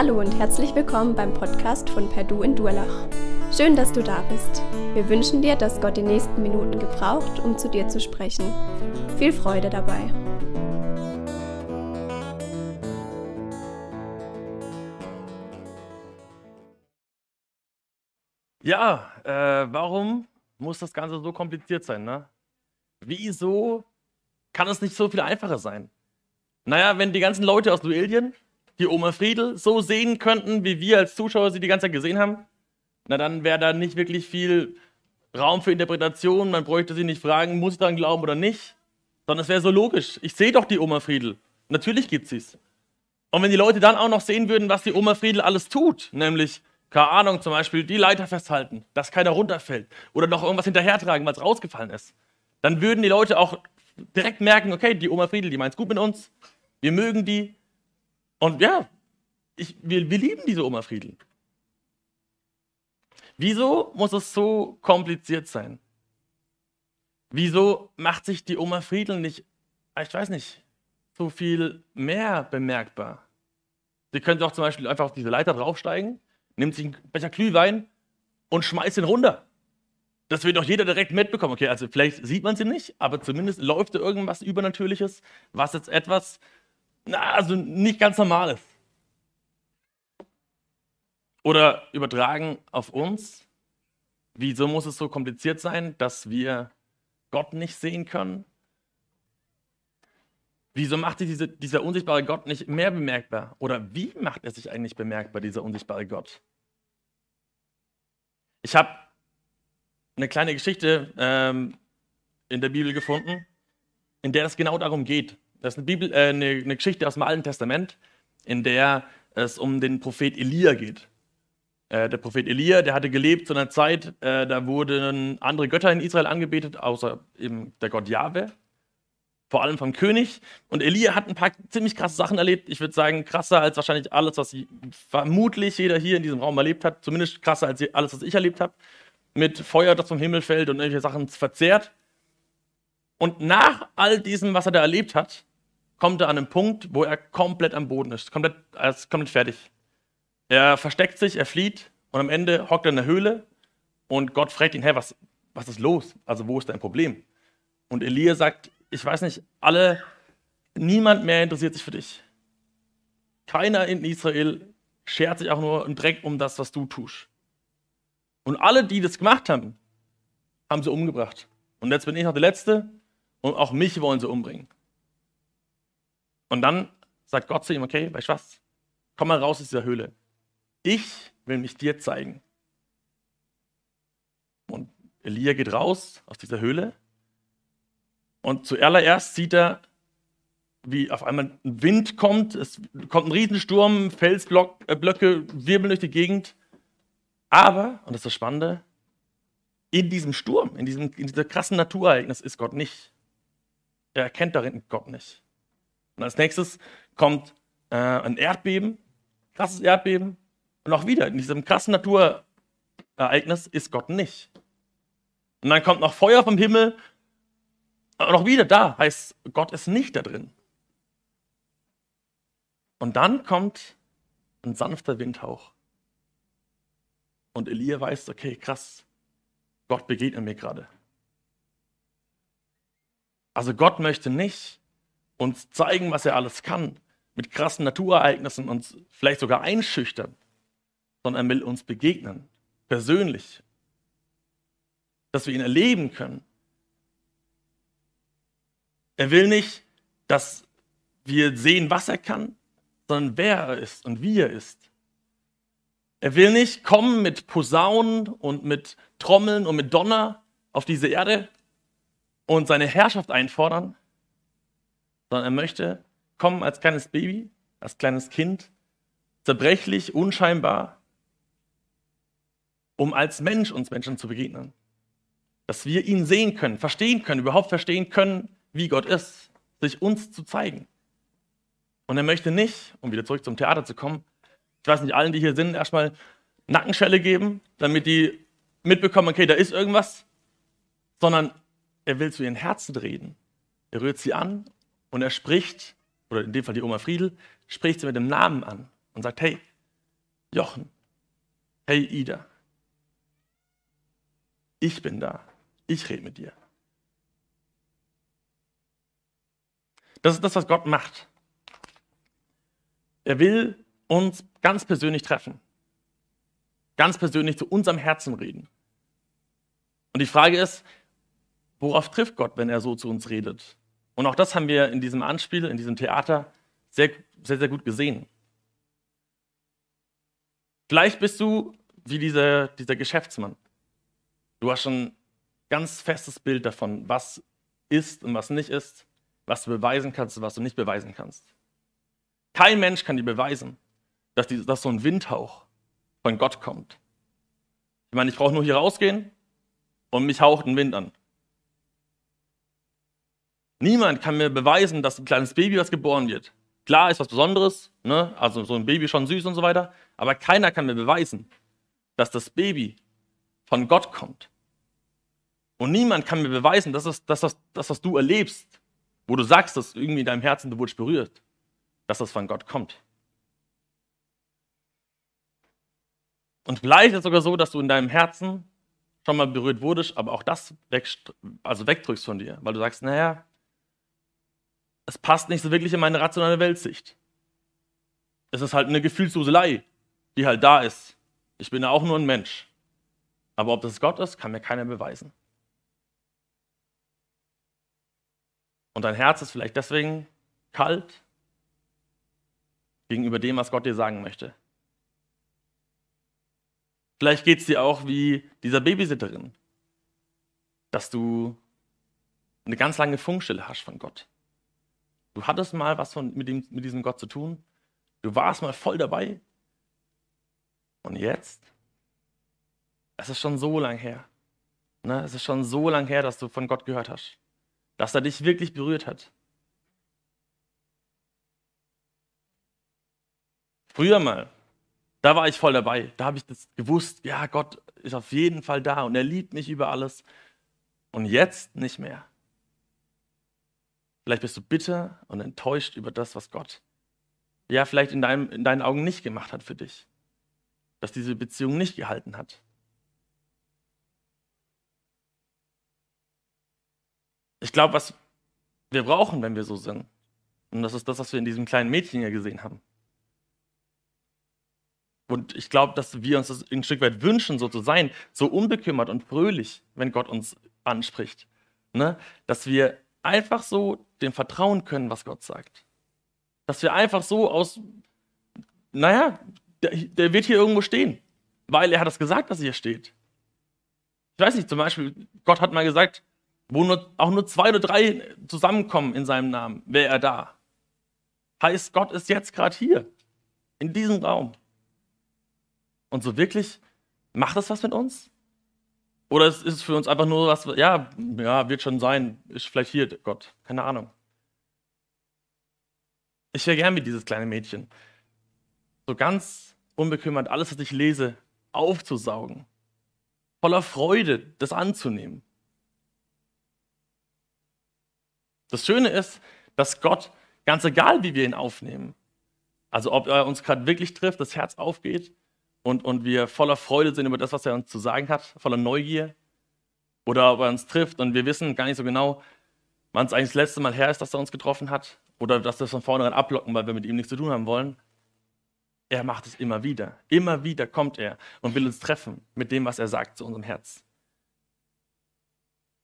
Hallo und herzlich willkommen beim Podcast von Perdu in Durlach. Schön, dass du da bist. Wir wünschen dir, dass Gott die nächsten Minuten gebraucht, um zu dir zu sprechen. Viel Freude dabei. Ja, äh, warum muss das Ganze so kompliziert sein? Ne? Wieso kann es nicht so viel einfacher sein? Naja, wenn die ganzen Leute aus Duelien die Oma Friedel so sehen könnten, wie wir als Zuschauer sie die ganze Zeit gesehen haben, na dann wäre da nicht wirklich viel Raum für Interpretation. Man bräuchte sie nicht fragen, muss ich daran glauben oder nicht, sondern es wäre so logisch. Ich sehe doch die Oma Friedel. Natürlich gibt sie's. Und wenn die Leute dann auch noch sehen würden, was die Oma Friedel alles tut, nämlich, keine Ahnung, zum Beispiel die Leiter festhalten, dass keiner runterfällt oder noch irgendwas hinterhertragen, weil es rausgefallen ist, dann würden die Leute auch direkt merken, okay, die Oma Friedel, die meint es gut mit uns, wir mögen die. Und ja, ich, wir, wir lieben diese Oma Friedel. Wieso muss es so kompliziert sein? Wieso macht sich die Oma Friedel nicht, ich weiß nicht, so viel mehr bemerkbar? Sie könnte auch zum Beispiel einfach auf diese Leiter draufsteigen, nimmt sich einen Becher Glühwein und schmeißt ihn runter. Das wird doch jeder direkt mitbekommen. Okay, also vielleicht sieht man sie nicht, aber zumindest läuft da irgendwas Übernatürliches, was jetzt etwas na, also nicht ganz normales. Oder übertragen auf uns. Wieso muss es so kompliziert sein, dass wir Gott nicht sehen können? Wieso macht sich diese, dieser unsichtbare Gott nicht mehr bemerkbar? Oder wie macht er sich eigentlich bemerkbar, dieser unsichtbare Gott? Ich habe eine kleine Geschichte ähm, in der Bibel gefunden, in der es genau darum geht. Das ist eine, Bibel, äh, eine, eine Geschichte aus dem Alten Testament, in der es um den Prophet Elia geht. Äh, der Prophet Elia, der hatte gelebt zu einer Zeit, äh, da wurden andere Götter in Israel angebetet, außer eben der Gott Jahwe, vor allem vom König. Und Elia hat ein paar ziemlich krasse Sachen erlebt. Ich würde sagen, krasser als wahrscheinlich alles, was vermutlich jeder hier in diesem Raum erlebt hat. Zumindest krasser als alles, was ich erlebt habe. Mit Feuer, das vom Himmel fällt und irgendwelche Sachen verzehrt. Und nach all diesem, was er da erlebt hat, kommt er an einen Punkt, wo er komplett am Boden ist, komplett, er ist komplett fertig. Er versteckt sich, er flieht und am Ende hockt er in der Höhle und Gott fragt ihn, hey, was, was ist los? Also wo ist dein Problem? Und Elia sagt, ich weiß nicht, alle, niemand mehr interessiert sich für dich. Keiner in Israel schert sich auch nur einen Dreck um das, was du tust. Und alle, die das gemacht haben, haben sie umgebracht. Und jetzt bin ich noch der Letzte und auch mich wollen sie umbringen. Und dann sagt Gott zu ihm, okay, weißt du was? Komm mal raus aus dieser Höhle. Ich will mich dir zeigen. Und Elia geht raus aus dieser Höhle und zuallererst sieht er, wie auf einmal ein Wind kommt, es kommt ein Riesensturm, Felsblöcke äh, wirbeln durch die Gegend. Aber, und das ist das Spannende, in diesem Sturm, in, diesem, in dieser krassen Naturereignis ist Gott nicht. Er erkennt darin Gott nicht. Und als nächstes kommt äh, ein Erdbeben, krasses Erdbeben. Und auch wieder, in diesem krassen Naturereignis ist Gott nicht. Und dann kommt noch Feuer vom Himmel. Und auch wieder da heißt, Gott ist nicht da drin. Und dann kommt ein sanfter Windhauch. Und Elia weiß, okay, krass, Gott begegnet mir gerade. Also Gott möchte nicht, uns zeigen, was er alles kann, mit krassen Naturereignissen uns vielleicht sogar einschüchtern, sondern er will uns begegnen, persönlich, dass wir ihn erleben können. Er will nicht, dass wir sehen, was er kann, sondern wer er ist und wie er ist. Er will nicht kommen mit Posaunen und mit Trommeln und mit Donner auf diese Erde und seine Herrschaft einfordern, sondern er möchte kommen als kleines Baby, als kleines Kind, zerbrechlich, unscheinbar, um als Mensch uns Menschen zu begegnen. Dass wir ihn sehen können, verstehen können, überhaupt verstehen können, wie Gott ist, sich uns zu zeigen. Und er möchte nicht, um wieder zurück zum Theater zu kommen, ich weiß nicht, allen, die hier sind, erstmal Nackenschelle geben, damit die mitbekommen, okay, da ist irgendwas, sondern er will zu ihren Herzen reden. Er rührt sie an und er spricht, oder in dem Fall die Oma Friedel, spricht sie mit dem Namen an und sagt, hey, Jochen, hey Ida, ich bin da, ich rede mit dir. Das ist das, was Gott macht. Er will uns ganz persönlich treffen, ganz persönlich zu unserem Herzen reden. Und die Frage ist, worauf trifft Gott, wenn er so zu uns redet? Und auch das haben wir in diesem Anspiel, in diesem Theater sehr, sehr, sehr gut gesehen. Vielleicht bist du wie dieser, dieser Geschäftsmann. Du hast schon ein ganz festes Bild davon, was ist und was nicht ist, was du beweisen kannst und was du nicht beweisen kannst. Kein Mensch kann dir beweisen, dass, die, dass so ein Windhauch von Gott kommt. Ich meine, ich brauche nur hier rausgehen und mich haucht ein Wind an. Niemand kann mir beweisen, dass ein kleines Baby, was geboren wird, klar ist was Besonderes, ne? also so ein Baby schon süß und so weiter, aber keiner kann mir beweisen, dass das Baby von Gott kommt. Und niemand kann mir beweisen, dass das, dass das, das was du erlebst, wo du sagst, dass irgendwie in deinem Herzen du wurdest berührt, dass das von Gott kommt. Und vielleicht ist es sogar so, dass du in deinem Herzen schon mal berührt wurdest, aber auch das weg, also wegdrückst von dir, weil du sagst, naja, es passt nicht so wirklich in meine rationale Weltsicht. Es ist halt eine Gefühlsduselei, die halt da ist. Ich bin ja auch nur ein Mensch. Aber ob das Gott ist, kann mir keiner beweisen. Und dein Herz ist vielleicht deswegen kalt gegenüber dem, was Gott dir sagen möchte. Vielleicht geht es dir auch wie dieser Babysitterin, dass du eine ganz lange Funkstille hast von Gott. Du hattest mal was von, mit, dem, mit diesem Gott zu tun. Du warst mal voll dabei. Und jetzt? Es ist schon so lang her. Ne? Es ist schon so lang her, dass du von Gott gehört hast. Dass er dich wirklich berührt hat. Früher mal, da war ich voll dabei. Da habe ich das gewusst, ja, Gott ist auf jeden Fall da und er liebt mich über alles. Und jetzt nicht mehr. Vielleicht bist du bitter und enttäuscht über das, was Gott ja vielleicht in, deinem, in deinen Augen nicht gemacht hat für dich. Dass diese Beziehung nicht gehalten hat. Ich glaube, was wir brauchen, wenn wir so sind, und das ist das, was wir in diesem kleinen Mädchen hier gesehen haben. Und ich glaube, dass wir uns das ein Stück weit wünschen, so zu sein, so unbekümmert und fröhlich, wenn Gott uns anspricht. Ne? Dass wir einfach so dem vertrauen können, was Gott sagt. Dass wir einfach so aus, naja, der, der wird hier irgendwo stehen, weil er hat das gesagt, dass er hier steht. Ich weiß nicht, zum Beispiel, Gott hat mal gesagt, wo nur, auch nur zwei oder drei zusammenkommen in seinem Namen, wäre er da. Heißt, Gott ist jetzt gerade hier, in diesem Raum. Und so wirklich, macht das was mit uns? Oder ist es für uns einfach nur was, ja, ja, wird schon sein, ist vielleicht hier Gott, keine Ahnung. Ich wäre gern wie dieses kleine Mädchen. So ganz unbekümmert alles, was ich lese, aufzusaugen. Voller Freude, das anzunehmen. Das Schöne ist, dass Gott, ganz egal wie wir ihn aufnehmen, also ob er uns gerade wirklich trifft, das Herz aufgeht und, und wir voller Freude sind über das, was er uns zu sagen hat, voller Neugier. Oder ob er uns trifft und wir wissen gar nicht so genau, wann es eigentlich das letzte Mal her ist, dass er uns getroffen hat. Oder dass wir es von vornherein ablocken, weil wir mit ihm nichts zu tun haben wollen. Er macht es immer wieder. Immer wieder kommt er und will uns treffen mit dem, was er sagt zu unserem Herz.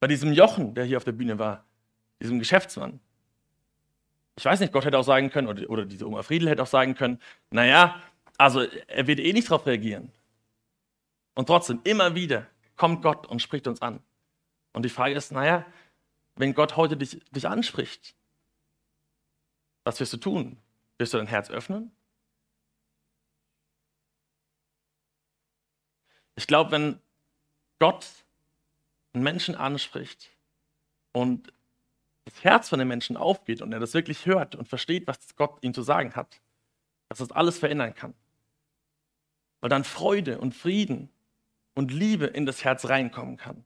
Bei diesem Jochen, der hier auf der Bühne war, diesem Geschäftsmann. Ich weiß nicht, Gott hätte auch sagen können, oder, oder diese Oma Friedel hätte auch sagen können, naja, also er wird eh nicht darauf reagieren. Und trotzdem, immer wieder kommt Gott und spricht uns an. Und die Frage ist, naja, wenn Gott heute dich, dich anspricht, was wirst du tun? Wirst du dein Herz öffnen? Ich glaube, wenn Gott einen Menschen anspricht und das Herz von dem Menschen aufgeht und er das wirklich hört und versteht, was Gott ihm zu sagen hat, dass das alles verändern kann weil dann Freude und Frieden und Liebe in das Herz reinkommen kann.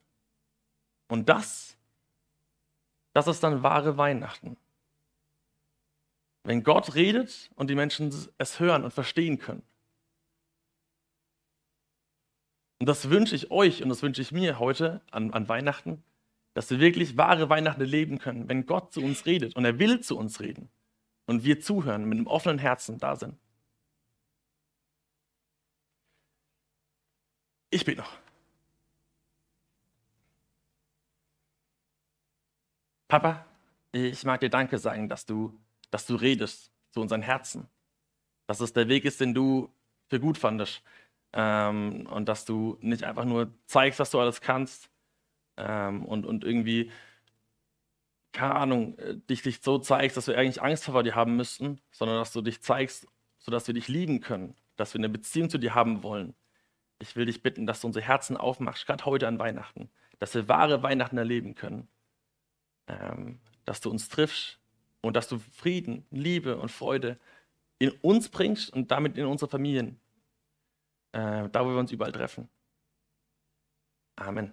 Und das, das ist dann wahre Weihnachten. Wenn Gott redet und die Menschen es hören und verstehen können. Und das wünsche ich euch und das wünsche ich mir heute an, an Weihnachten, dass wir wirklich wahre Weihnachten erleben können, wenn Gott zu uns redet und er will zu uns reden und wir zuhören, mit einem offenen Herzen da sind. Ich bete noch. Papa, ich mag dir Danke sagen, dass du, dass du redest zu unseren Herzen. Dass es der Weg ist, den du für gut fandest. Ähm, und dass du nicht einfach nur zeigst, was du alles kannst ähm, und, und irgendwie, keine Ahnung, äh, dich, dich so zeigst, dass wir eigentlich Angst vor dir haben müssten, sondern dass du dich zeigst, sodass wir dich lieben können, dass wir eine Beziehung zu dir haben wollen. Ich will dich bitten, dass du unsere Herzen aufmachst, gerade heute an Weihnachten, dass wir wahre Weihnachten erleben können. Ähm, dass du uns triffst und dass du Frieden, Liebe und Freude in uns bringst und damit in unsere Familien, äh, da wo wir uns überall treffen. Amen.